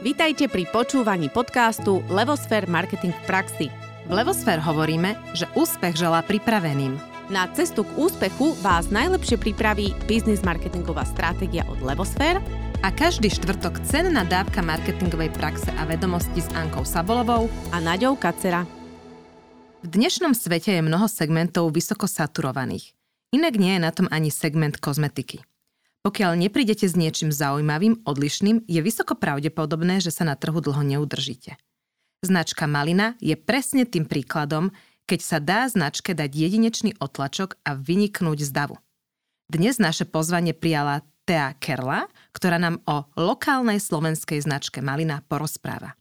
Vítajte pri počúvaní podcastu Levosfér Marketing v praxi. V Levosfér hovoríme, že úspech želá pripraveným. Na cestu k úspechu vás najlepšie pripraví biznis marketingová stratégia od Levosfér a každý štvrtok cenná dávka marketingovej praxe a vedomosti s Ankou Sabolovou a Naďou Kacera. V dnešnom svete je mnoho segmentov vysoko saturovaných. Inak nie je na tom ani segment kozmetiky. Pokiaľ neprídete s niečím zaujímavým, odlišným, je vysoko pravdepodobné, že sa na trhu dlho neudržíte. Značka Malina je presne tým príkladom, keď sa dá značke dať jedinečný otlačok a vyniknúť z davu. Dnes naše pozvanie prijala Tea Kerla, ktorá nám o lokálnej slovenskej značke Malina porozpráva.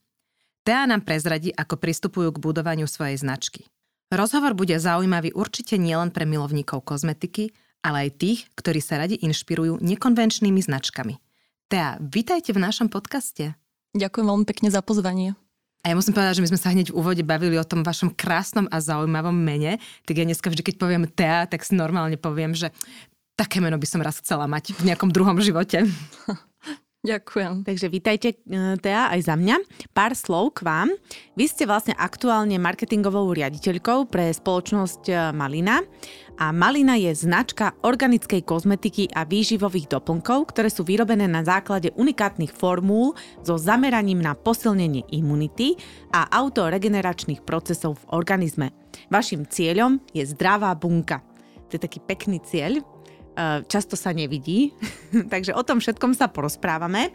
Tea nám prezradí, ako pristupujú k budovaniu svojej značky. Rozhovor bude zaujímavý určite nielen pre milovníkov kozmetiky, ale aj tých, ktorí sa radi inšpirujú nekonvenčnými značkami. Tea, vitajte v našom podcaste. Ďakujem veľmi pekne za pozvanie. A ja musím povedať, že my sme sa hneď v úvode bavili o tom vašom krásnom a zaujímavom mene. Tak ja dneska vždy, keď poviem Tea, tak si normálne poviem, že také meno by som raz chcela mať v nejakom druhom živote. Ďakujem. Takže vítajte, e, Tea, aj za mňa. Pár slov k vám. Vy ste vlastne aktuálne marketingovou riaditeľkou pre spoločnosť e, Malina. A Malina je značka organickej kozmetiky a výživových doplnkov, ktoré sú vyrobené na základe unikátnych formúl so zameraním na posilnenie imunity a autoregeneračných procesov v organizme. Vašim cieľom je zdravá bunka. To je taký pekný cieľ, často sa nevidí, takže o tom všetkom sa porozprávame.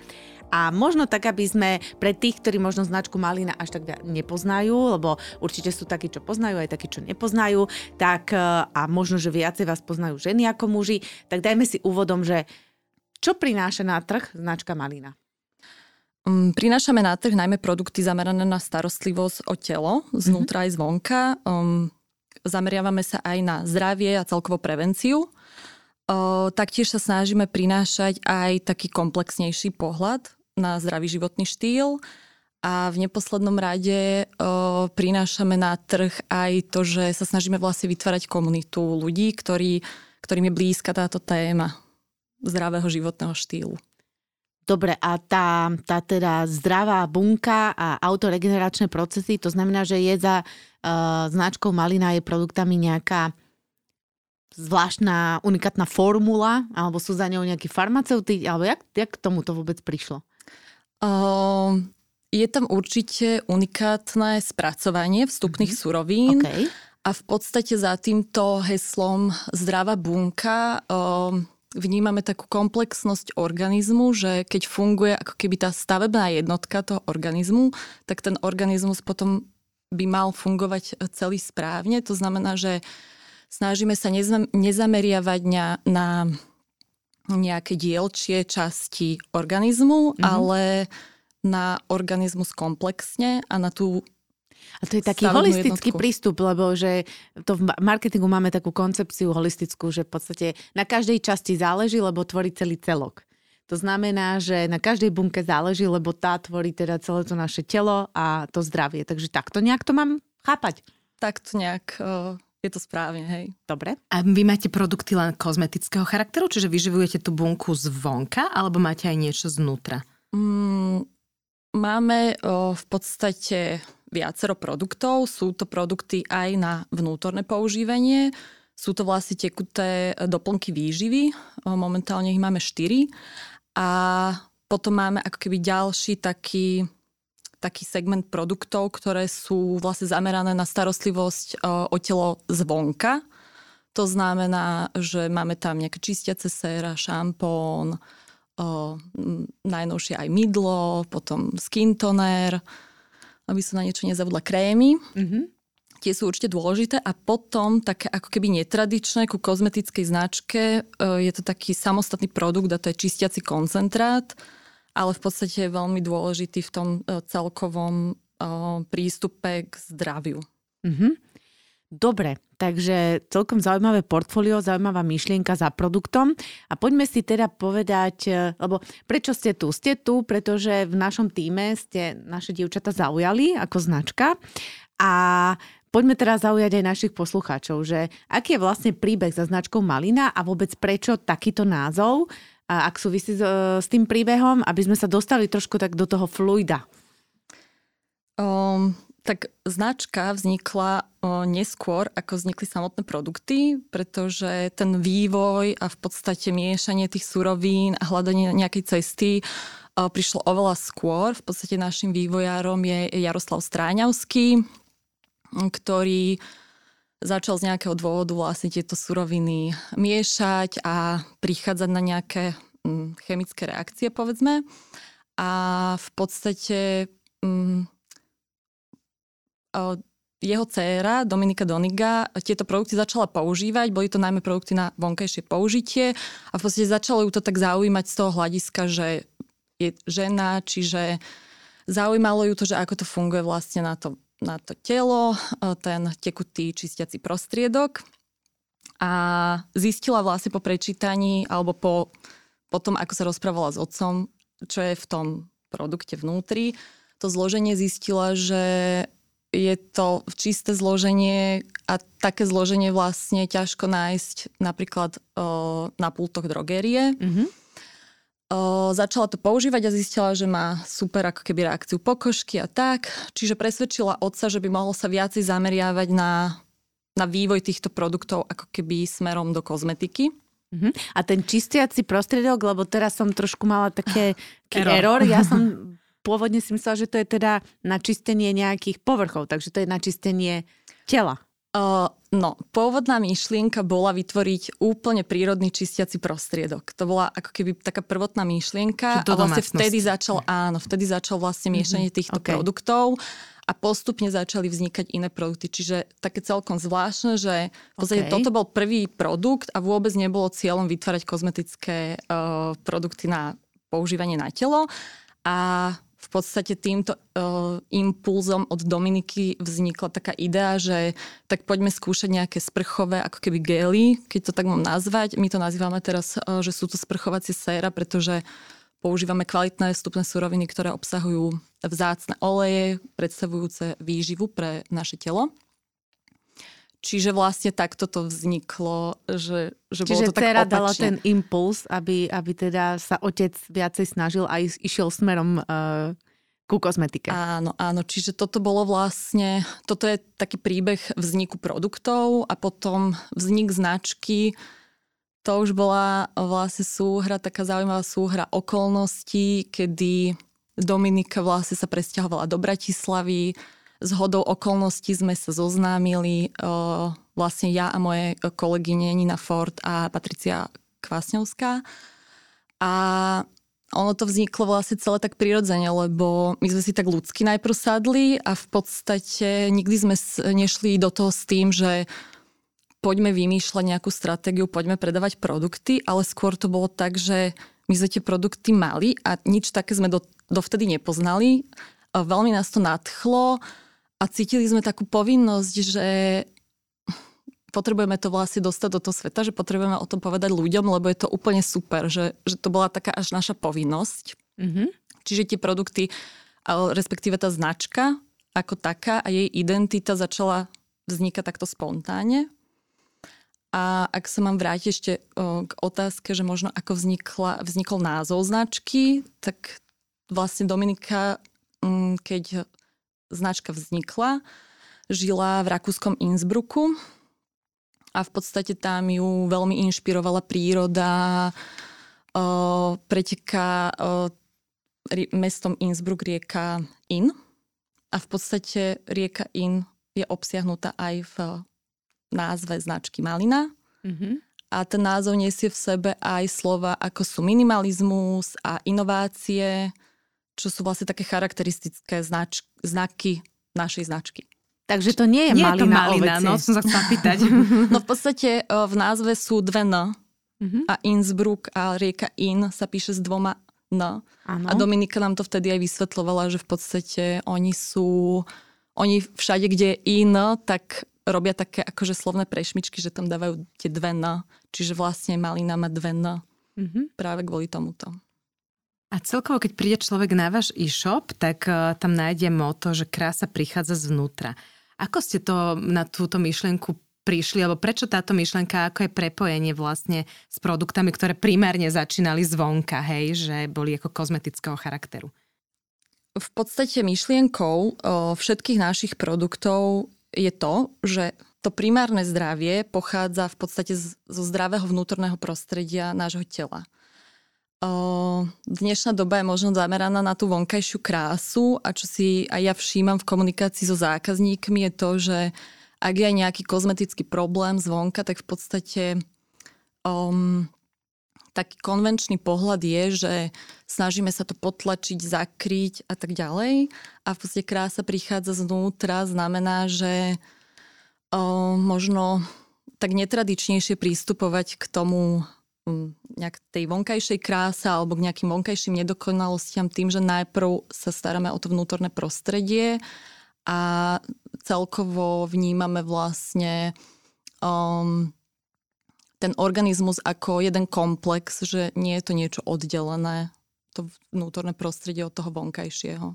A možno tak, aby sme pre tých, ktorí možno značku Malina až tak nepoznajú, lebo určite sú takí, čo poznajú, aj takí, čo nepoznajú, tak eh, a možno, že viacej vás poznajú ženy ako muži, tak dajme si úvodom, že čo prináša na trh značka Malina? Um, prinášame na trh najmä produkty zamerané na starostlivosť o telo, znútra mm-hmm. aj zvonka. Um, zameriavame sa aj na zdravie a celkovo prevenciu. O, taktiež sa snažíme prinášať aj taký komplexnejší pohľad na zdravý životný štýl a v neposlednom rade o, prinášame na trh aj to, že sa snažíme vlastne vytvárať komunitu ľudí, ktorí, ktorým je blízka táto téma zdravého životného štýlu. Dobre, a tá, tá teda zdravá bunka a autoregeneračné procesy, to znamená, že je za uh, značkou Malina je produktami nejaká zvláštna, unikátna formula, alebo sú za ňou nejakí farmaceuty, alebo jak, jak k tomu to vôbec prišlo? Uh, je tam určite unikátne spracovanie vstupných mm-hmm. surovín. Okay. A v podstate za týmto heslom zdravá bunka uh, vnímame takú komplexnosť organizmu, že keď funguje ako keby tá stavebná jednotka toho organizmu, tak ten organizmus potom by mal fungovať celý správne. To znamená, že uh, Snažíme sa nezameriavať na, na nejaké dielčie časti organizmu, mm-hmm. ale na organizmus komplexne a na tú a to je taký holistický jednotku. prístup, lebo že to v marketingu máme takú koncepciu holistickú, že v podstate na každej časti záleží, lebo tvorí celý celok. To znamená, že na každej bunke záleží, lebo tá tvorí teda celé to naše telo a to zdravie. Takže takto nejak to mám chápať. Takto nejak je to správne, hej. Dobre. A vy máte produkty len kozmetického charakteru, čiže vyživujete tú bunku zvonka, alebo máte aj niečo znútra? Mm, máme o, v podstate viacero produktov. Sú to produkty aj na vnútorné používanie. Sú to vlastne tekuté doplnky výživy. O, momentálne ich máme 4. A potom máme ako keby ďalší taký taký segment produktov, ktoré sú vlastne zamerané na starostlivosť e, o telo zvonka. To znamená, že máme tam nejaké čistiace séra, šampón, o, e, najnovšie aj mydlo, potom skin toner, aby som na niečo nezabudla, krémy. Mm-hmm. Tie sú určite dôležité. A potom také ako keby netradičné ku kozmetickej značke, e, je to taký samostatný produkt a to je čistiaci koncentrát, ale v podstate je veľmi dôležitý v tom e, celkovom e, prístupe k zdraviu. Mm-hmm. Dobre, takže celkom zaujímavé portfólio, zaujímavá myšlienka za produktom. A poďme si teda povedať, e, lebo prečo ste tu? Ste tu, pretože v našom týme ste naše dievčata zaujali ako značka. A poďme teraz zaujať aj našich poslucháčov, že aký je vlastne príbeh za značkou Malina a vôbec prečo takýto názov a ak súvisí s, s tým príbehom, aby sme sa dostali trošku tak do toho fluida. Um, tak značka vznikla o, neskôr, ako vznikli samotné produkty, pretože ten vývoj a v podstate miešanie tých surovín a hľadanie nejakej cesty o, prišlo oveľa skôr. V podstate našim vývojárom je Jaroslav Stráňavský, ktorý začal z nejakého dôvodu vlastne tieto suroviny miešať a prichádzať na nejaké chemické reakcie, povedzme. A v podstate jeho dcéra Dominika Doniga tieto produkty začala používať. Boli to najmä produkty na vonkajšie použitie a v podstate začalo ju to tak zaujímať z toho hľadiska, že je žena, čiže zaujímalo ju to, že ako to funguje vlastne na to, na to telo, ten tekutý čistiaci prostriedok. A zistila vlastne po prečítaní alebo po, po tom, ako sa rozprávala s otcom, čo je v tom produkte vnútri, to zloženie zistila, že je to čisté zloženie a také zloženie vlastne ťažko nájsť napríklad o, na pultoch drogérie. Mm-hmm. O, začala to používať a zistila, že má super ako keby reakciu pokožky a tak. Čiže presvedčila otca, že by mohol sa viacej zameriavať na, na vývoj týchto produktov ako keby smerom do kozmetiky. Uh-huh. A ten čistiaci prostriedok, lebo teraz som trošku mala také error. error. Ja som pôvodne si myslela, že to je teda na čistenie nejakých povrchov, takže to je na čistenie tela. Uh, no, pôvodná myšlienka bola vytvoriť úplne prírodný čistiaci prostriedok. To bola ako keby taká prvotná myšlienka a vlastne vtedy začal, áno, vtedy začal vlastne mhm, miešanie týchto okay. produktov a postupne začali vznikať iné produkty. Čiže také celkom zvláštne, že v podstate okay. toto bol prvý produkt a vôbec nebolo cieľom vytvárať kozmetické uh, produkty na používanie na telo. A v podstate týmto uh, impulzom od Dominiky vznikla taká idea, že tak poďme skúšať nejaké sprchové ako keby gely, keď to tak mám nazvať. My to nazývame teraz, uh, že sú to sprchovacie séra, pretože používame kvalitné vstupné suroviny, ktoré obsahujú vzácne oleje, predstavujúce výživu pre naše telo. Čiže vlastne takto to vzniklo, že, že Čiže bolo to tak opačne. dala ten impuls, aby, aby teda sa otec viacej snažil a išiel smerom uh, ku kozmetike. Áno, áno. Čiže toto bolo vlastne, toto je taký príbeh vzniku produktov a potom vznik značky. To už bola vlastne súhra, taká zaujímavá súhra okolností, kedy Dominika vlastne sa presťahovala do Bratislavy, z hodou okolností sme sa zoznámili vlastne ja a moje kolegyne Nina Ford a Patricia Kvasňovská. A ono to vzniklo vlastne celé tak prirodzene, lebo my sme si tak ľudsky najprv sadli a v podstate nikdy sme nešli do toho s tým, že poďme vymýšľať nejakú stratégiu, poďme predávať produkty, ale skôr to bolo tak, že my sme tie produkty mali a nič také sme do, dovtedy nepoznali. Veľmi nás to nadchlo a cítili sme takú povinnosť, že potrebujeme to vlastne dostať do toho sveta, že potrebujeme o tom povedať ľuďom, lebo je to úplne super, že, že to bola taká až naša povinnosť. Mm-hmm. Čiže tie produkty, respektíve tá značka ako taká a jej identita začala vznikať takto spontánne. A ak sa mám vrátiť ešte k otázke, že možno ako vznikla, vznikol názov značky, tak vlastne Dominika, mm, keď značka vznikla. Žila v rakúskom Innsbrucku a v podstate tam ju veľmi inšpirovala príroda, uh, preteká uh, mestom Innsbruck rieka Inn a v podstate rieka Inn je obsiahnutá aj v názve značky Malina. Mm-hmm. A ten názov nesie v sebe aj slova ako sú minimalizmus a inovácie, čo sú vlastne také charakteristické znač- znaky našej značky. Takže to nie je nie malina, je to malina no som sa chcela pýtať. no v podstate v názve sú dve N mm-hmm. a Innsbruck a rieka In sa píše s dvoma N. Ano. A Dominika nám to vtedy aj vysvetlovala, že v podstate oni sú, oni všade, kde je In, tak robia také akože slovné prešmičky, že tam dávajú tie dve N. Čiže vlastne malina má dve N. Mm-hmm. Práve kvôli tomuto. A celkovo, keď príde človek na váš e-shop, tak uh, tam nájde moto, že krása prichádza zvnútra. Ako ste to na túto myšlienku prišli, alebo prečo táto myšlenka, ako je prepojenie vlastne s produktami, ktoré primárne začínali zvonka, hej, že boli ako kozmetického charakteru? V podstate myšlienkou o, všetkých našich produktov je to, že to primárne zdravie pochádza v podstate zo zdravého vnútorného prostredia nášho tela. Dnešná doba je možno zameraná na tú vonkajšiu krásu a čo si aj ja všímam v komunikácii so zákazníkmi je to, že ak je aj nejaký kozmetický problém zvonka, tak v podstate um, taký konvenčný pohľad je, že snažíme sa to potlačiť, zakryť a tak ďalej. A v podstate krása prichádza znútra, znamená, že um, možno tak netradičnejšie prístupovať k tomu nejak tej vonkajšej kráse alebo k nejakým vonkajším nedokonalostiam tým, že najprv sa staráme o to vnútorné prostredie a celkovo vnímame vlastne um, ten organizmus ako jeden komplex, že nie je to niečo oddelené, to vnútorné prostredie od toho vonkajšieho.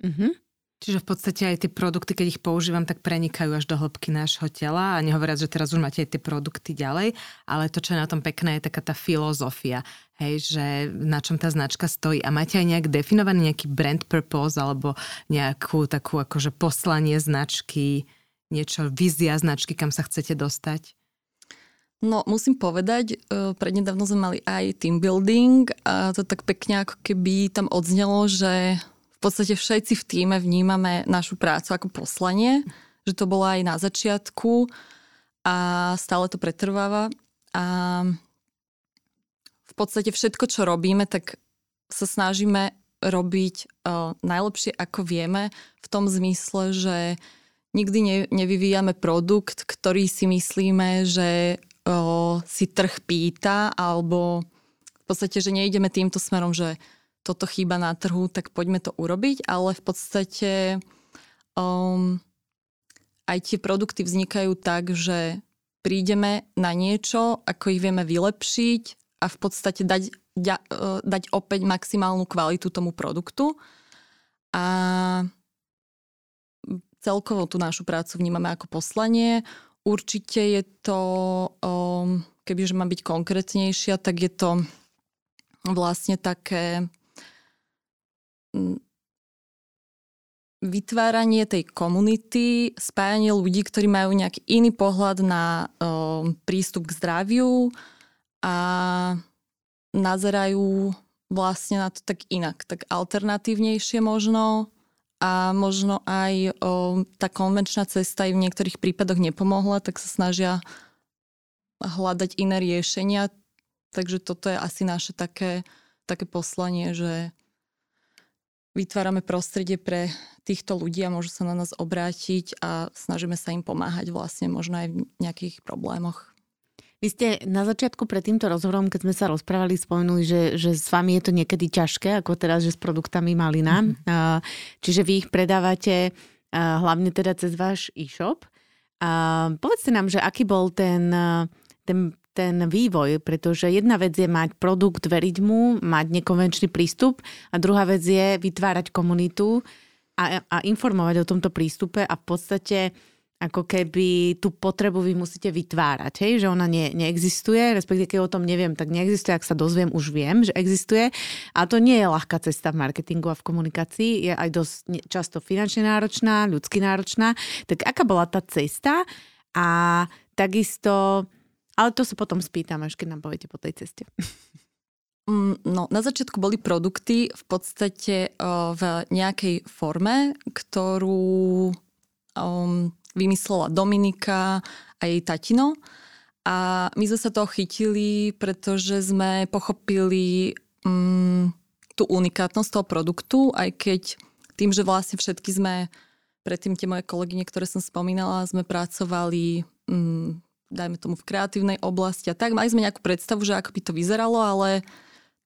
Mm-hmm. Čiže v podstate aj tie produkty, keď ich používam, tak prenikajú až do hĺbky nášho tela a nehovoriac, že teraz už máte aj tie produkty ďalej, ale to, čo je na tom pekné, je taká tá filozofia, hej, že na čom tá značka stojí a máte aj nejak definovaný nejaký brand purpose alebo nejakú takú akože poslanie značky, niečo, vízia značky, kam sa chcete dostať? No, musím povedať, e, prednedávno sme mali aj team building a to tak pekne ako keby tam odznelo, že v podstate všetci v týme vnímame našu prácu ako poslanie, že to bolo aj na začiatku a stále to pretrváva. A v podstate všetko, čo robíme, tak sa snažíme robiť uh, najlepšie, ako vieme, v tom zmysle, že nikdy ne, nevyvíjame produkt, ktorý si myslíme, že uh, si trh pýta, alebo v podstate, že nejdeme týmto smerom, že toto chýba na trhu, tak poďme to urobiť, ale v podstate um, aj tie produkty vznikajú tak, že prídeme na niečo, ako ich vieme vylepšiť a v podstate dať, da, uh, dať opäť maximálnu kvalitu tomu produktu. A celkovo tú našu prácu vnímame ako poslanie. Určite je to, um, kebyže má byť konkrétnejšia, tak je to vlastne také vytváranie tej komunity, spájanie ľudí, ktorí majú nejaký iný pohľad na um, prístup k zdraviu a nazerajú vlastne na to tak inak, tak alternatívnejšie možno a možno aj o, tá konvenčná cesta aj v niektorých prípadoch nepomohla, tak sa snažia hľadať iné riešenia. Takže toto je asi naše také, také poslanie, že vytvárame prostredie pre týchto ľudí a môžu sa na nás obrátiť a snažíme sa im pomáhať vlastne možno aj v nejakých problémoch. Vy ste na začiatku pred týmto rozhovorom, keď sme sa rozprávali, spomenuli, že, že s vami je to niekedy ťažké, ako teraz, že s produktami Malina. Mm-hmm. Čiže vy ich predávate hlavne teda cez váš e-shop. Povedzte nám, že aký bol ten, ten ten vývoj, pretože jedna vec je mať produkt, veriť mu, mať nekonvenčný prístup a druhá vec je vytvárať komunitu a, a informovať o tomto prístupe a v podstate ako keby tú potrebu vy musíte vytvárať, hej? že ona nie, neexistuje, respektíve keď o tom neviem, tak neexistuje, ak sa dozviem, už viem, že existuje. A to nie je ľahká cesta v marketingu a v komunikácii, je aj dosť často finančne náročná, ľudsky náročná. Tak aká bola tá cesta a takisto ale to sa potom spýtam, až keď nám poviete po tej ceste. Mm, no, na začiatku boli produkty v podstate uh, v nejakej forme, ktorú um, vymyslela Dominika a jej tatino. A my sme sa toho chytili, pretože sme pochopili um, tú unikátnosť toho produktu, aj keď tým, že vlastne všetky sme, predtým tie moje kolegyne, ktoré som spomínala, sme pracovali um, dajme tomu v kreatívnej oblasti a tak. Mali sme nejakú predstavu, že ako by to vyzeralo, ale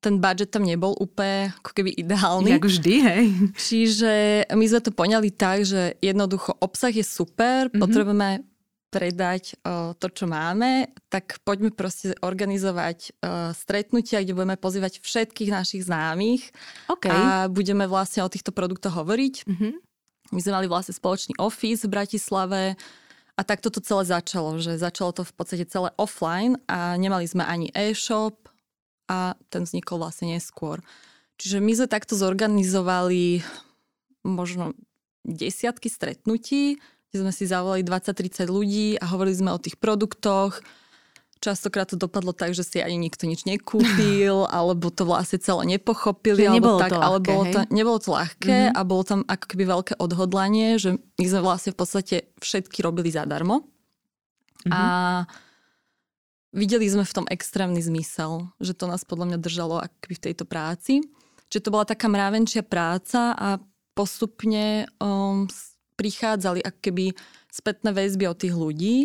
ten budget tam nebol úplne ako keby ideálny. Jak vždy, hej. Čiže my sme to poňali tak, že jednoducho obsah je super, mm-hmm. potrebujeme predať uh, to, čo máme, tak poďme proste organizovať uh, stretnutia, kde budeme pozývať všetkých našich známych okay. a budeme vlastne o týchto produktoch hovoriť. Mm-hmm. My sme mali vlastne spoločný office v Bratislave, A takto to celé začalo, že začalo to v podstate celé offline a nemali sme ani e-shop a ten vznikol vlastne neskôr. Čiže my sme takto zorganizovali možno desiatky stretnutí, kde sme si zavolali 20-30 ľudí a hovorili sme o tých produktoch, Častokrát to dopadlo tak, že si ani nikto nič nekúpil, alebo to vlastne celé nepochopili, alebo tak, to ľahké, ale bolo to, nebolo to ľahké mm-hmm. a bolo tam ako keby veľké odhodlanie, že my sme vlastne v podstate všetky robili zadarmo. Mm-hmm. A videli sme v tom extrémny zmysel, že to nás podľa mňa držalo akoby v tejto práci. Čiže to bola taká mravenčia práca a postupne um, prichádzali akoby spätné väzby od tých ľudí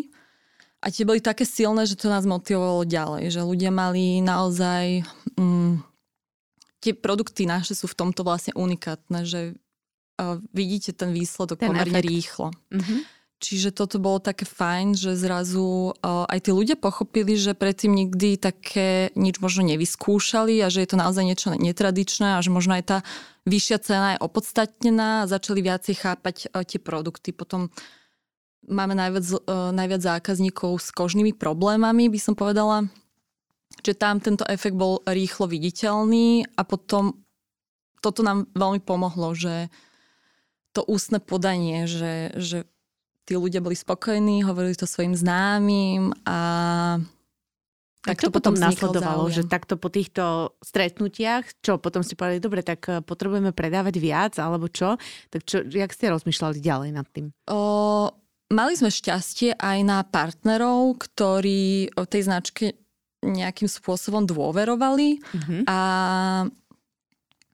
a tie boli také silné, že to nás motivovalo ďalej, že ľudia mali naozaj... Mm, tie produkty naše sú v tomto vlastne unikátne, že uh, vidíte ten výsledok ten pomerne efekt. rýchlo. Mm-hmm. Čiže toto bolo také fajn, že zrazu uh, aj tí ľudia pochopili, že predtým nikdy také nič možno nevyskúšali a že je to naozaj niečo netradičné a že možno aj tá vyššia cena je opodstatnená a začali viacej chápať uh, tie produkty. Potom máme najviac, uh, najviac zákazníkov s kožnými problémami, by som povedala. Že tam tento efekt bol rýchlo viditeľný a potom toto nám veľmi pomohlo, že to ústne podanie, že, že tí ľudia boli spokojní, hovorili to svojim známym a tak to potom nasledovalo, záujem. že takto po týchto stretnutiach, čo potom ste povedali, dobre, tak eh, potrebujeme predávať viac, alebo čo? Tak čo, jak ste rozmýšľali ďalej nad tým? O, Mali sme šťastie aj na partnerov, ktorí o tej značke nejakým spôsobom dôverovali mm-hmm. a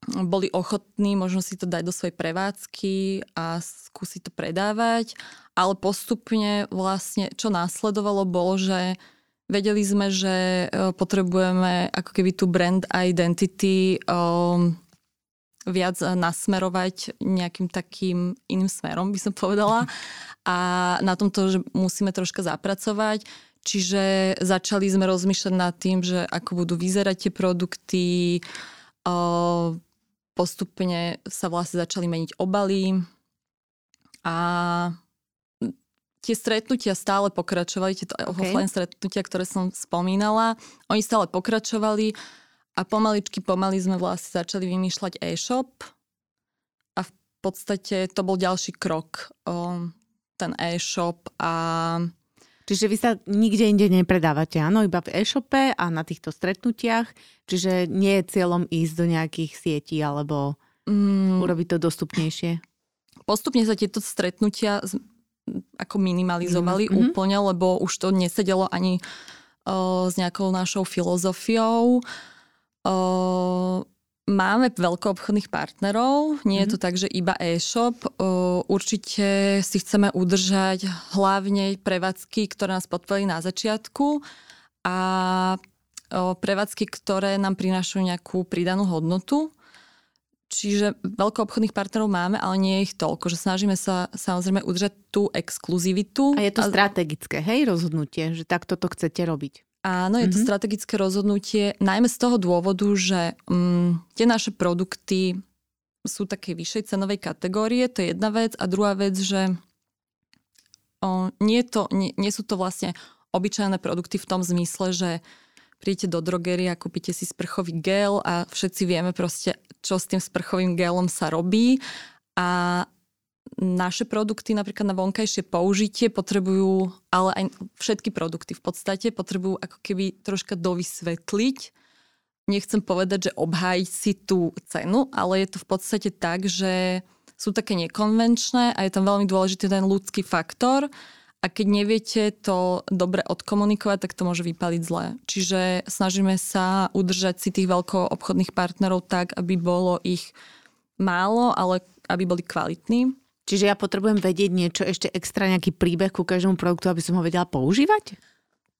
boli ochotní možno si to dať do svojej prevádzky a skúsiť to predávať, ale postupne vlastne čo následovalo bolo, že vedeli sme, že e, potrebujeme ako keby tú brand identity um, viac nasmerovať nejakým takým iným smerom, by som povedala. A na tomto, že musíme troška zapracovať. Čiže začali sme rozmýšľať nad tým, že ako budú vyzerať tie produkty, postupne sa vlastne začali meniť obaly a tie stretnutia stále pokračovali, tie okay. offline stretnutia, ktoré som spomínala, oni stále pokračovali a pomaličky, pomaly sme vlastne začali vymýšľať e-shop a v podstate to bol ďalší krok, ten e-shop a Čiže vy sa nikde inde nepredávate, áno, iba v e-shope a na týchto stretnutiach, čiže nie je cieľom ísť do nejakých sietí alebo mm. urobiť to dostupnejšie? Postupne sa tieto stretnutia ako minimalizovali mm-hmm. úplne, lebo už to nesedelo ani uh, s nejakou našou filozofiou. Máme veľkoobchodných partnerov, nie je to mhm. tak, že iba e-shop. Určite si chceme udržať hlavne prevádzky, ktoré nás podporili na začiatku a prevádzky, ktoré nám prinášajú nejakú pridanú hodnotu. Čiže veľkoobchodných partnerov máme, ale nie je ich toľko, že snažíme sa samozrejme udržať tú exkluzivitu. A je to a... strategické, hej, rozhodnutie, že takto to chcete robiť. Áno, je to mm-hmm. strategické rozhodnutie, najmä z toho dôvodu, že um, tie naše produkty sú také vyššej cenovej kategórie, to je jedna vec. A druhá vec, že o, nie, to, nie, nie sú to vlastne obyčajné produkty v tom zmysle, že príjete do drogerie a kúpite si sprchový gel a všetci vieme proste, čo s tým sprchovým gelom sa robí. A naše produkty napríklad na vonkajšie použitie potrebujú, ale aj všetky produkty v podstate potrebujú ako keby troška dovysvetliť. Nechcem povedať, že obhájiť si tú cenu, ale je to v podstate tak, že sú také nekonvenčné a je tam veľmi dôležitý ten ľudský faktor a keď neviete to dobre odkomunikovať, tak to môže vypaliť zle. Čiže snažíme sa udržať si tých veľkoobchodných partnerov tak, aby bolo ich málo, ale aby boli kvalitní. Čiže ja potrebujem vedieť niečo ešte extra, nejaký príbeh ku každému produktu, aby som ho vedela používať?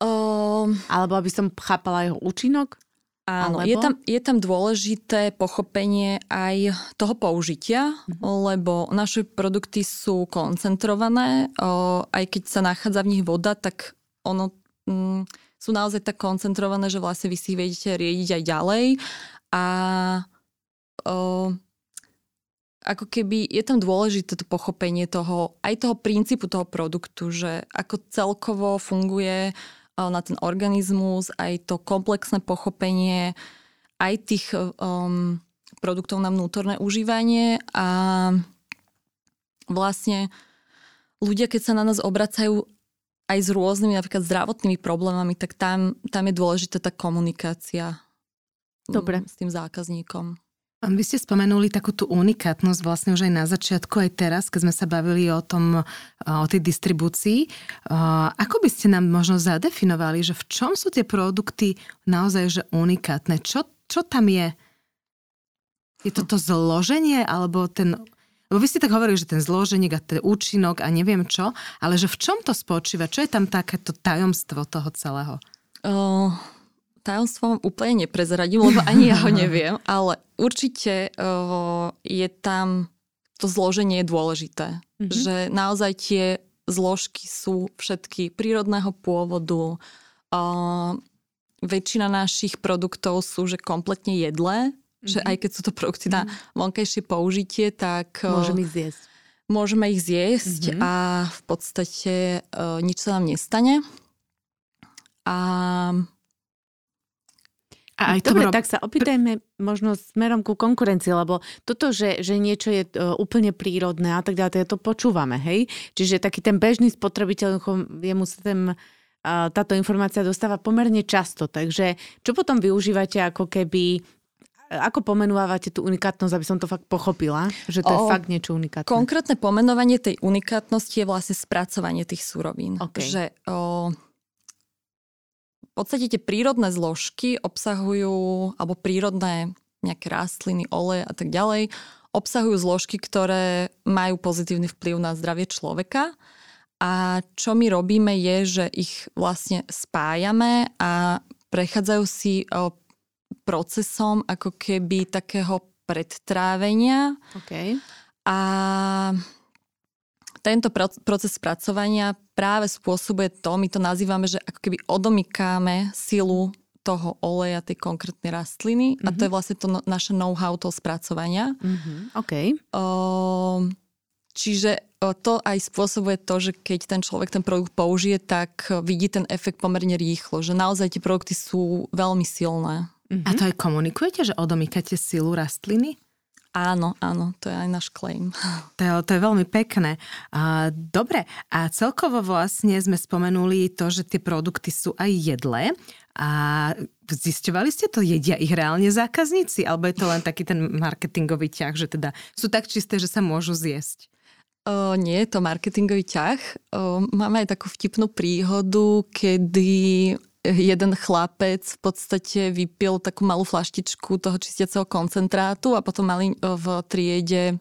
Um, Alebo aby som chápala jeho účinok? Áno, Alebo... je, tam, je tam dôležité pochopenie aj toho použitia, mm-hmm. lebo naše produkty sú koncentrované, o, aj keď sa nachádza v nich voda, tak ono mm, sú naozaj tak koncentrované, že vlastne vy si ich vedete riediť aj ďalej. A o, ako keby je tam dôležité to pochopenie toho, aj toho princípu toho produktu, že ako celkovo funguje na ten organizmus, aj to komplexné pochopenie aj tých um, produktov na vnútorné užívanie a vlastne ľudia, keď sa na nás obracajú aj s rôznymi napríklad zdravotnými problémami, tak tam, tam je dôležitá tá komunikácia Dobre. s tým zákazníkom. Vy ste spomenuli takú tú unikátnosť vlastne už aj na začiatku, aj teraz, keď sme sa bavili o tom, o tej distribúcii. Ako by ste nám možno zadefinovali, že v čom sú tie produkty naozaj že unikátne? Čo, čo tam je? Je to to zloženie, alebo ten... Lebo vy ste tak hovorili, že ten zloženík a ten účinok a neviem čo, ale že v čom to spočíva? Čo je tam takéto tajomstvo toho celého? Uh, tajomstvo úplne neprezradím, lebo ani ja ho neviem, ale určite uh, je tam to zloženie je dôležité. Mm-hmm. Že naozaj tie zložky sú všetky prírodného pôvodu. Uh, väčšina našich produktov sú že kompletne jedlé, mm-hmm. že aj keď sú to produkty na mhm. vonkajšie použitie, tak... Môžeme ich zjesť. Môžeme ich zjesť mm-hmm. a v podstate uh, nič sa nám nestane. A a aj Dobre, rob... tak sa opýtajme možno smerom ku konkurencii, lebo toto, že, že niečo je uh, úplne prírodné a tak ďalej, to počúvame, hej? Čiže taký ten bežný spotrebiteľ, jemu sa ten, uh, táto informácia dostáva pomerne často, takže čo potom využívate ako keby ako pomenúvate tú unikátnosť, aby som to fakt pochopila, že to o, je fakt niečo unikátne? Konkrétne pomenovanie tej unikátnosti je vlastne spracovanie tých surovín. Okay. Že o, v podstate tie prírodné zložky obsahujú, alebo prírodné nejaké rastliny, oleje a tak ďalej, obsahujú zložky, ktoré majú pozitívny vplyv na zdravie človeka. A čo my robíme je, že ich vlastne spájame a prechádzajú si procesom ako keby takého predtrávenia. Okay. A tento proces spracovania práve spôsobuje to, my to nazývame, že ako keby odomykáme silu toho oleja, tej konkrétnej rastliny mm-hmm. a to je mhm. vlastne to no, naše know-how toho spracovania. Mm-hmm. OK. O, čiže to aj spôsobuje to, že keď ten človek ten produkt použije, tak vidí ten efekt pomerne rýchlo, že naozaj tie produkty sú veľmi silné. Mm-hmm. A to aj komunikujete, že odomýkate silu rastliny? Áno, áno, to je aj náš claim. To je, to je veľmi pekné. A, dobre, a celkovo vlastne sme spomenuli to, že tie produkty sú aj jedlé. A zisťovali ste to, jedia ich reálne zákazníci? Alebo je to len taký ten marketingový ťah, že teda sú tak čisté, že sa môžu zjesť? O, nie je to marketingový ťah. O, máme aj takú vtipnú príhodu, kedy jeden chlapec v podstate vypil takú malú flaštičku toho čistiaceho koncentrátu a potom mali e, v triede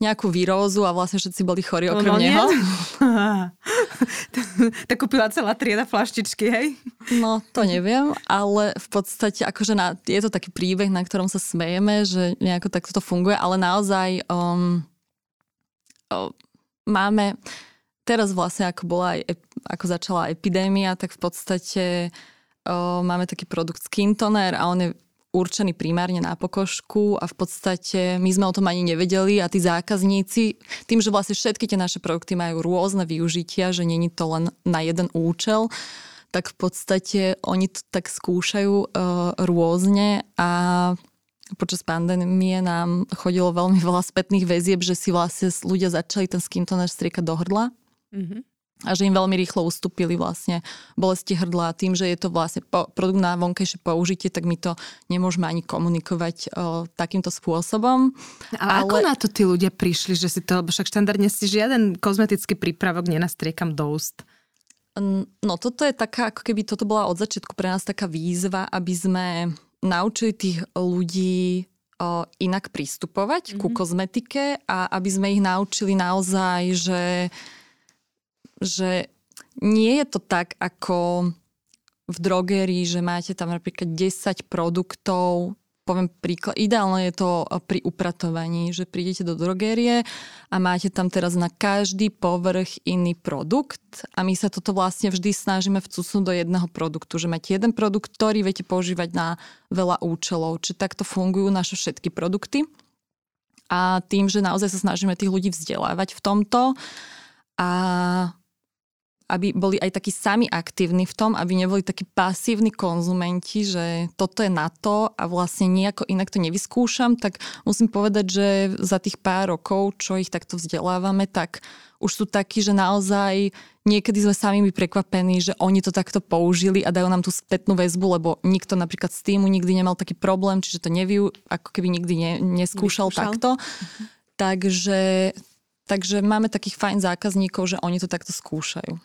nejakú výrózu a vlastne všetci boli chorí okrem no, neho. tak kúpila celá trieda flaštičky, hej? No, to neviem, ale v podstate akože na, je to taký príbeh, na ktorom sa smejeme, že nejako takto to funguje, ale naozaj um, um, máme teraz vlastne ako bola aj, ako začala epidémia, tak v podstate o, máme taký produkt Skin Toner a on je určený primárne na pokožku a v podstate my sme o tom ani nevedeli a tí zákazníci, tým, že vlastne všetky tie naše produkty majú rôzne využitia, že není to len na jeden účel, tak v podstate oni to tak skúšajú uh, rôzne a počas pandémie nám chodilo veľmi veľa spätných väzieb, že si vlastne ľudia začali ten skin toner striekať do hrdla Mm-hmm. A že im veľmi rýchlo ustúpili vlastne bolesti hrdla tým, že je to vlastne po, produkt na vonkajšie použitie, tak my to nemôžeme ani komunikovať o, takýmto spôsobom. A ale... ako na to tí ľudia prišli, že si to, lebo však štandardne si žiaden kozmetický prípravok nenastriekam do úst. No toto je taká, ako keby toto bola od začiatku pre nás taká výzva, aby sme naučili tých ľudí o, inak pristupovať mm-hmm. ku mhm. kozmetike a aby sme ich naučili naozaj, že že nie je to tak ako v drogerii, že máte tam napríklad 10 produktov, poviem príklad, ideálne je to pri upratovaní, že prídete do drogérie a máte tam teraz na každý povrch iný produkt a my sa toto vlastne vždy snažíme vcúsnuť do jedného produktu, že máte jeden produkt, ktorý viete používať na veľa účelov. Či takto fungujú naše všetky produkty. a tým, že naozaj sa snažíme tých ľudí vzdelávať v tomto a aby boli aj takí sami aktívni v tom, aby neboli takí pasívni konzumenti, že toto je na to a vlastne nejako inak to nevyskúšam, tak musím povedať, že za tých pár rokov, čo ich takto vzdelávame, tak už sú takí, že naozaj niekedy sme sami by prekvapení, že oni to takto použili a dajú nám tú spätnú väzbu, lebo nikto napríklad s týmu nikdy nemal taký problém, čiže to neviu, ako keby nikdy ne, neskúšal Vyskúšal. takto. Takže, takže máme takých fajn zákazníkov, že oni to takto skúšajú.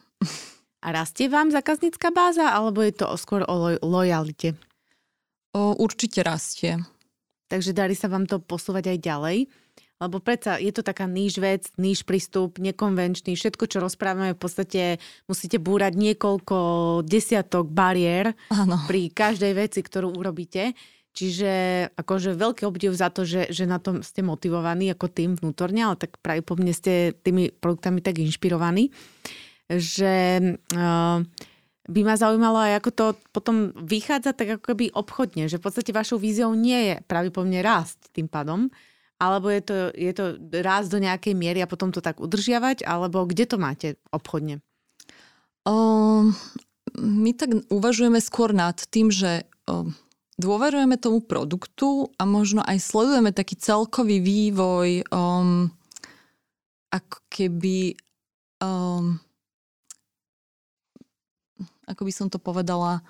A rastie vám zákaznícka báza, alebo je to skôr o lo- lojalite? O, určite rastie. Takže darí sa vám to posúvať aj ďalej? Lebo predsa je to taká níž vec, níž prístup, nekonvenčný. Všetko, čo rozprávame, v podstate musíte búrať niekoľko desiatok bariér ano. pri každej veci, ktorú urobíte. Čiže akože veľký obdiv za to, že, že na tom ste motivovaní ako tým vnútorne, ale tak pravdepodobne ste tými produktami tak inšpirovaní že uh, by ma zaujímalo aj, ako to potom vychádza tak ako keby obchodne, že v podstate vašou víziou nie je pravdepodobne rásť tým pádom, alebo je to, je to rásť do nejakej miery a potom to tak udržiavať, alebo kde to máte obchodne? Um, my tak uvažujeme skôr nad tým, že um, dôverujeme tomu produktu a možno aj sledujeme taký celkový vývoj um, ako keby um, ako by som to povedala,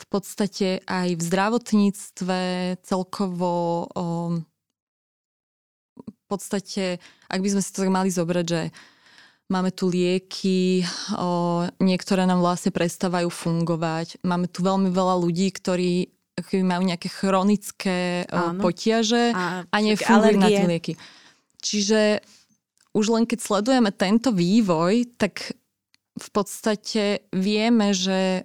v podstate aj v zdravotníctve celkovo o, v podstate, ak by sme si to tak mali zobrať, že máme tu lieky, o, niektoré nám vlastne prestávajú fungovať. Máme tu veľmi veľa ľudí, ktorí majú nejaké chronické o, potiaže a, a nefungujú na tie lieky. Čiže už len keď sledujeme tento vývoj, tak v podstate vieme, že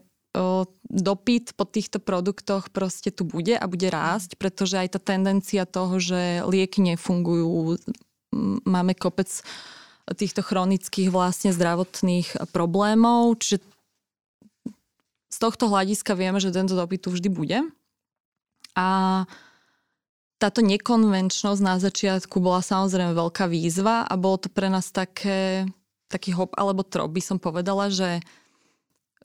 dopyt po týchto produktoch proste tu bude a bude rásť, pretože aj tá tendencia toho, že lieky nefungujú, máme kopec týchto chronických vlastne zdravotných problémov, čiže z tohto hľadiska vieme, že tento dopyt tu vždy bude. A táto nekonvenčnosť na začiatku bola samozrejme veľká výzva a bolo to pre nás také taký hop alebo trop by som povedala, že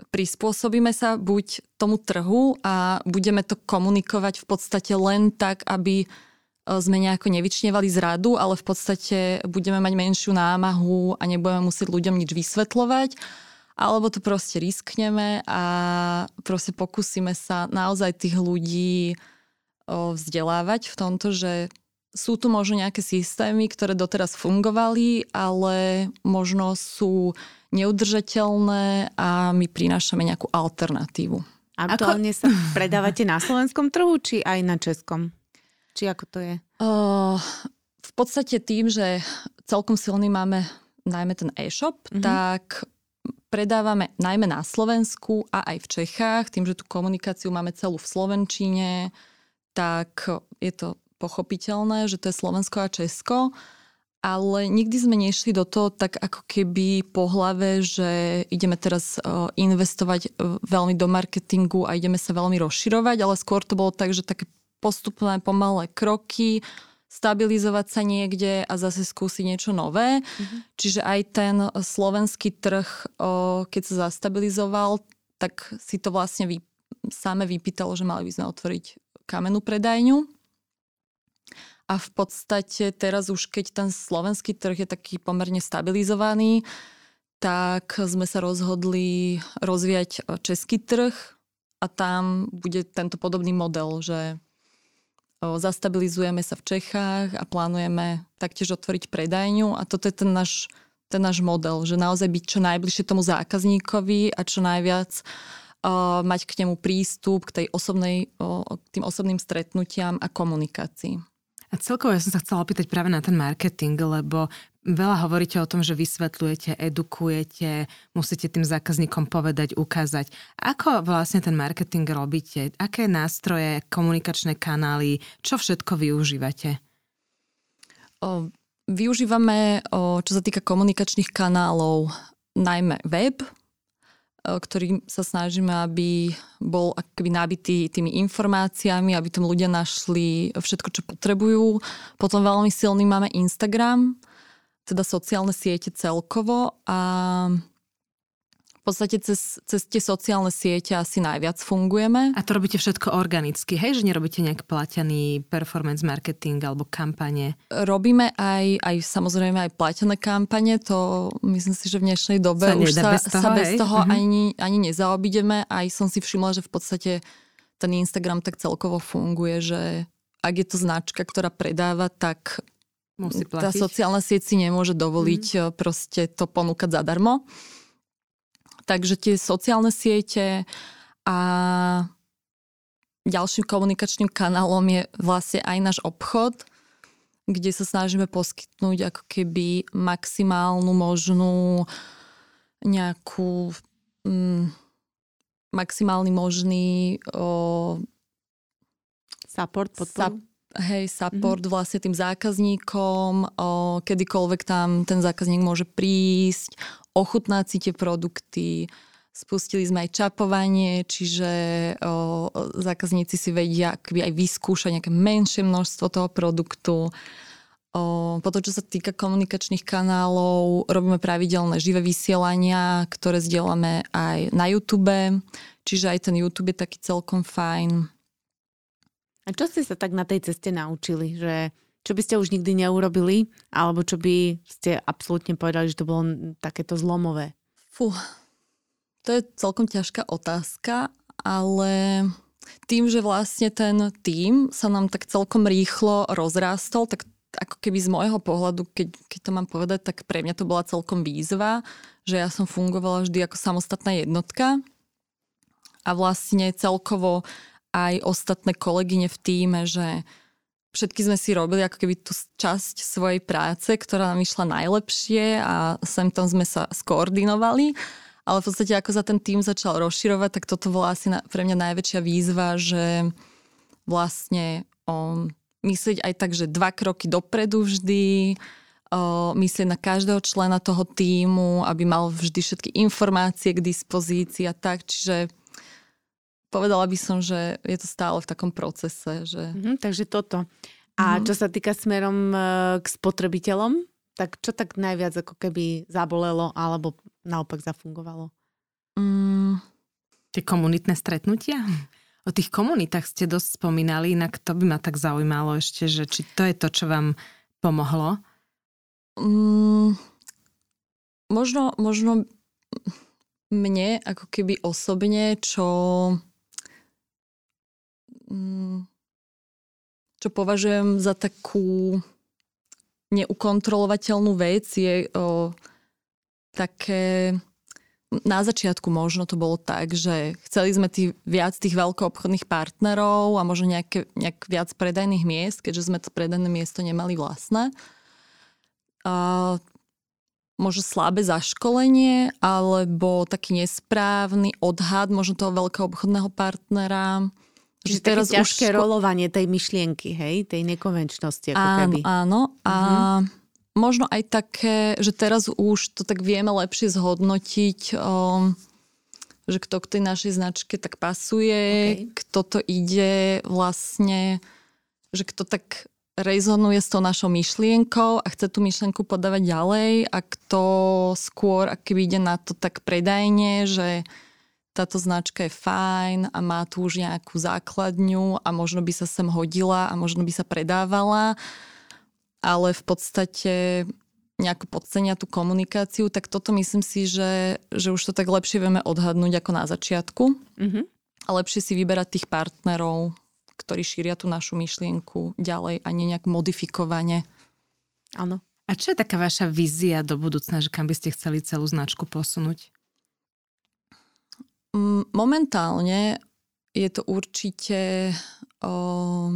prispôsobíme sa buď tomu trhu a budeme to komunikovať v podstate len tak, aby e, sme nejako nevyčnevali z radu, ale v podstate budeme mať menšiu námahu a nebudeme musieť ľuďom nič vysvetľovať, alebo to proste riskneme a proste pokúsime sa naozaj tých ľudí vzdelávať v tomto, že sú tu možno nejaké systémy, ktoré doteraz fungovali, ale možno sú neudržateľné a my prinášame nejakú alternatívu. Aktuálne sa predávate na slovenskom trhu, či aj na českom? Či ako to je? Uh, v podstate tým, že celkom silný máme najmä ten e-shop, uh-huh. tak predávame najmä na Slovensku a aj v Čechách. Tým, že tú komunikáciu máme celú v Slovenčine, tak je to pochopiteľné, že to je Slovensko a Česko, ale nikdy sme nešli do toho tak ako keby po hlave, že ideme teraz e, investovať e, veľmi do marketingu a ideme sa veľmi rozširovať, ale skôr to bolo tak, že také postupné pomalé kroky, stabilizovať sa niekde a zase skúsiť niečo nové. Mm-hmm. Čiže aj ten slovenský trh, keď sa zastabilizoval, tak si to vlastne vy, same vypýtalo, že mali by sme otvoriť kamennú predajňu. A v podstate teraz už keď ten slovenský trh je taký pomerne stabilizovaný, tak sme sa rozhodli rozvíjať e, český trh a tam bude tento podobný model, že zastabilizujeme sa v Čechách a plánujeme taktiež otvoriť predajňu a toto je ten náš, ten náš model, že naozaj byť čo najbližšie tomu zákazníkovi a čo najviac uh, mať k nemu prístup k, tej osobnej, k tým osobným stretnutiam a komunikácii. A celkovo ja som sa chcela opýtať práve na ten marketing, lebo veľa hovoríte o tom, že vysvetľujete, edukujete, musíte tým zákazníkom povedať, ukázať. Ako vlastne ten marketing robíte? Aké nástroje, komunikačné kanály, čo všetko využívate? O, využívame, o, čo sa týka komunikačných kanálov, najmä web, ktorý sa snažíme, aby bol akoby nabitý tými informáciami, aby tam ľudia našli všetko, čo potrebujú. Potom veľmi silný máme Instagram, teda sociálne siete celkovo a v podstate cez, cez tie sociálne siete asi najviac fungujeme. A to robíte všetko organicky, hej? Že nerobíte nejak platený performance marketing alebo kampane? Robíme aj, aj samozrejme aj platené kampane, to myslím si, že v dnešnej dobe sa už sa bez toho, sa bez hej? toho Mhm. ani, ani nezaobideme. Aj som si všimla, že v podstate ten Instagram tak celkovo funguje, že ak je to značka, ktorá predáva, tak Musí tá platiť? sociálna sieť si nemôže dovoliť mm. proste to ponúkať zadarmo. Takže tie sociálne siete a ďalším komunikačným kanálom je vlastne aj náš obchod, kde sa snažíme poskytnúť ako keby maximálnu možnú nejakú mm, maximálny možný o, Support, podporu? hej, support mm-hmm. vlastne tým zákazníkom, o, kedykoľvek tam ten zákazník môže prísť, ochutnať si tie produkty. Spustili sme aj čapovanie, čiže o, zákazníci si vedia akby aj vyskúšať nejaké menšie množstvo toho produktu. O, potom, čo sa týka komunikačných kanálov, robíme pravidelné živé vysielania, ktoré zdieľame aj na YouTube, čiže aj ten YouTube je taký celkom fajn. A čo ste sa tak na tej ceste naučili? Že čo by ste už nikdy neurobili? Alebo čo by ste absolútne povedali, že to bolo takéto zlomové? Fú, to je celkom ťažká otázka, ale tým, že vlastne ten tím sa nám tak celkom rýchlo rozrástol, tak ako keby z môjho pohľadu, keď, keď to mám povedať, tak pre mňa to bola celkom výzva, že ja som fungovala vždy ako samostatná jednotka a vlastne celkovo aj ostatné kolegyne v týme, že všetky sme si robili ako keby tú časť svojej práce, ktorá nám išla najlepšie a sem tam sme sa skoordinovali. Ale v podstate ako sa ten tým začal rozširovať, tak toto bola asi na, pre mňa najväčšia výzva, že vlastne o, myslieť aj tak, že dva kroky dopredu vždy, myslieť na každého člena toho týmu, aby mal vždy všetky informácie k dispozícii a tak. Čiže povedala by som, že je to stále v takom procese. Že... Mhm, takže toto. A Mhm. čo sa týka smerom e, k spotrebiteľom, tak čo tak najviac ako keby zabolelo alebo naopak zafungovalo? Mm, Tie komunitné stretnutia? O tých komunitách ste dosť spomínali, inak to by ma tak zaujímalo ešte, že či to je to, čo vám pomohlo. mm, možno, možno mne ako keby osobne, čo mm, čo považujem za takú neukontrolovateľnú vec je o, také na začiatku možno to bolo tak, že chceli sme tých, viac tých veľkoobchodných partnerov a možno nejaké, nejak viac predajných miest, keďže sme to predajné miesto nemali vlastné. A možno slabé zaškolenie alebo taký nesprávny odhad možno toho veľkého obchodného partnera. Čiže teraz ťažké už... rolovanie tej myšlienky, hej? Tej nekonvenčnosti, ako áno, keby. Áno, a možno aj také, že teraz už to tak vieme lepšie zhodnotiť, um, že kto k tej našej značke tak pasuje, Okay. kto to ide vlastne, že kto tak rezonuje s tou našou myšlienkou a chce tú myšlienku podávať ďalej a kto skôr, ak ide na to tak predajne, že táto značka je fajn a má tu už nejakú základňu a možno by sa sem hodila a možno by sa predávala, ale v podstate nejako podcenia tú komunikáciu, tak toto myslím si, že, že už to tak lepšie vieme odhadnúť ako na začiatku Mhm. a lepšie si vyberať tých partnerov, ktorí šíria tú našu myšlienku ďalej a nie nejak modifikovane. Áno. A čo je taká vaša vízia do budúcna, že kam by ste chceli celú značku posunúť? Momentálne je to určite o,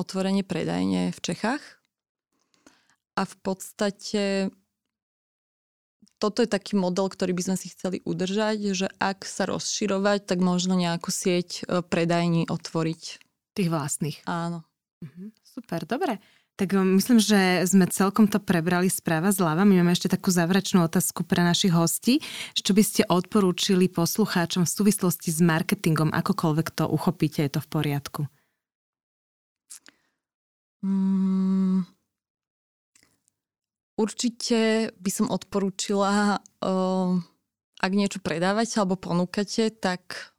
otvorenie predajne v Čechách. A v podstate toto je taký model, ktorý by sme si chceli udržať, že ak sa rozširovať, tak možno nejakú sieť e, predajní otvoriť. Tých vlastných. Áno. Mhm. Super, dobre. Tak um, myslím, že sme celkom to prebrali správa zľava. My máme ešte takú záverečnú otázku pre našich hostí. Čo by ste odporúčili poslucháčom v súvislosti s marketingom? Akokoľvek to uchopíte, je to v poriadku. Mm, určite by som odporúčila, uh, ak niečo predávate alebo ponúkate, tak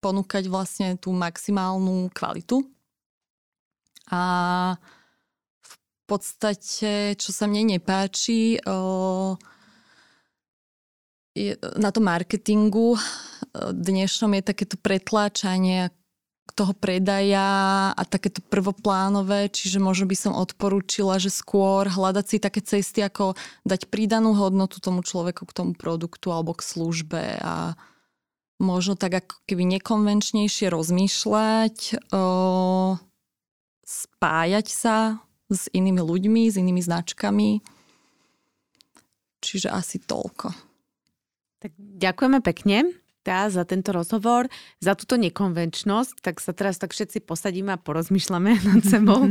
ponúkať vlastne tú maximálnu kvalitu. A podstate, čo sa mne nepáči, je, na tom marketingu dnešnom je takéto pretláčanie toho predaja a takéto prvoplánové, čiže možno by som odporúčila, že skôr hľadať si také cesty, ako dať pridanú hodnotu tomu človeku k tomu produktu alebo k službe a možno tak ako keby nekonvenčnejšie rozmýšľať, o, spájať sa s inými ľuďmi, s inými značkami. Čiže asi toľko. Tak ďakujeme pekne tá, za tento rozhovor, za túto nekonvenčnosť, tak sa teraz tak všetci posadíme a porozmýšľame nad sebou,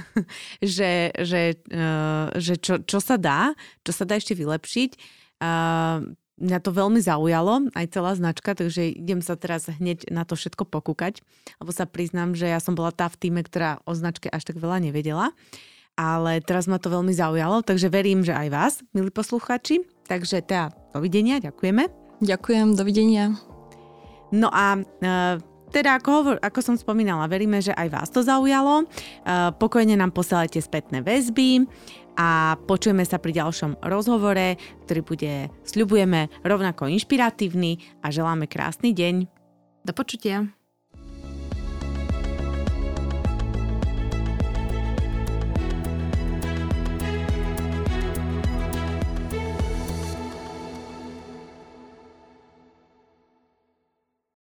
že, že, uh, že čo, čo sa dá, čo sa dá ešte vylepšiť. Uh, mňa to veľmi zaujalo, aj celá značka, takže idem sa teraz hneď na to všetko pokúkať, lebo sa priznám, že ja som bola tá v týme, ktorá o značke až tak veľa nevedela, ale teraz ma to veľmi zaujalo, takže verím, že aj vás, milí posluchači. Takže teda dovidenia, ďakujeme. Ďakujem, dovidenia. No a uh, teda ako, hovor, ako som spomínala, veríme, že aj vás to zaujalo. Uh, pokojne nám posielajte spätné väzby a počujeme sa pri ďalšom rozhovore, ktorý bude, sľubujeme, rovnako inšpiratívny a želáme krásny deň. Do počutia.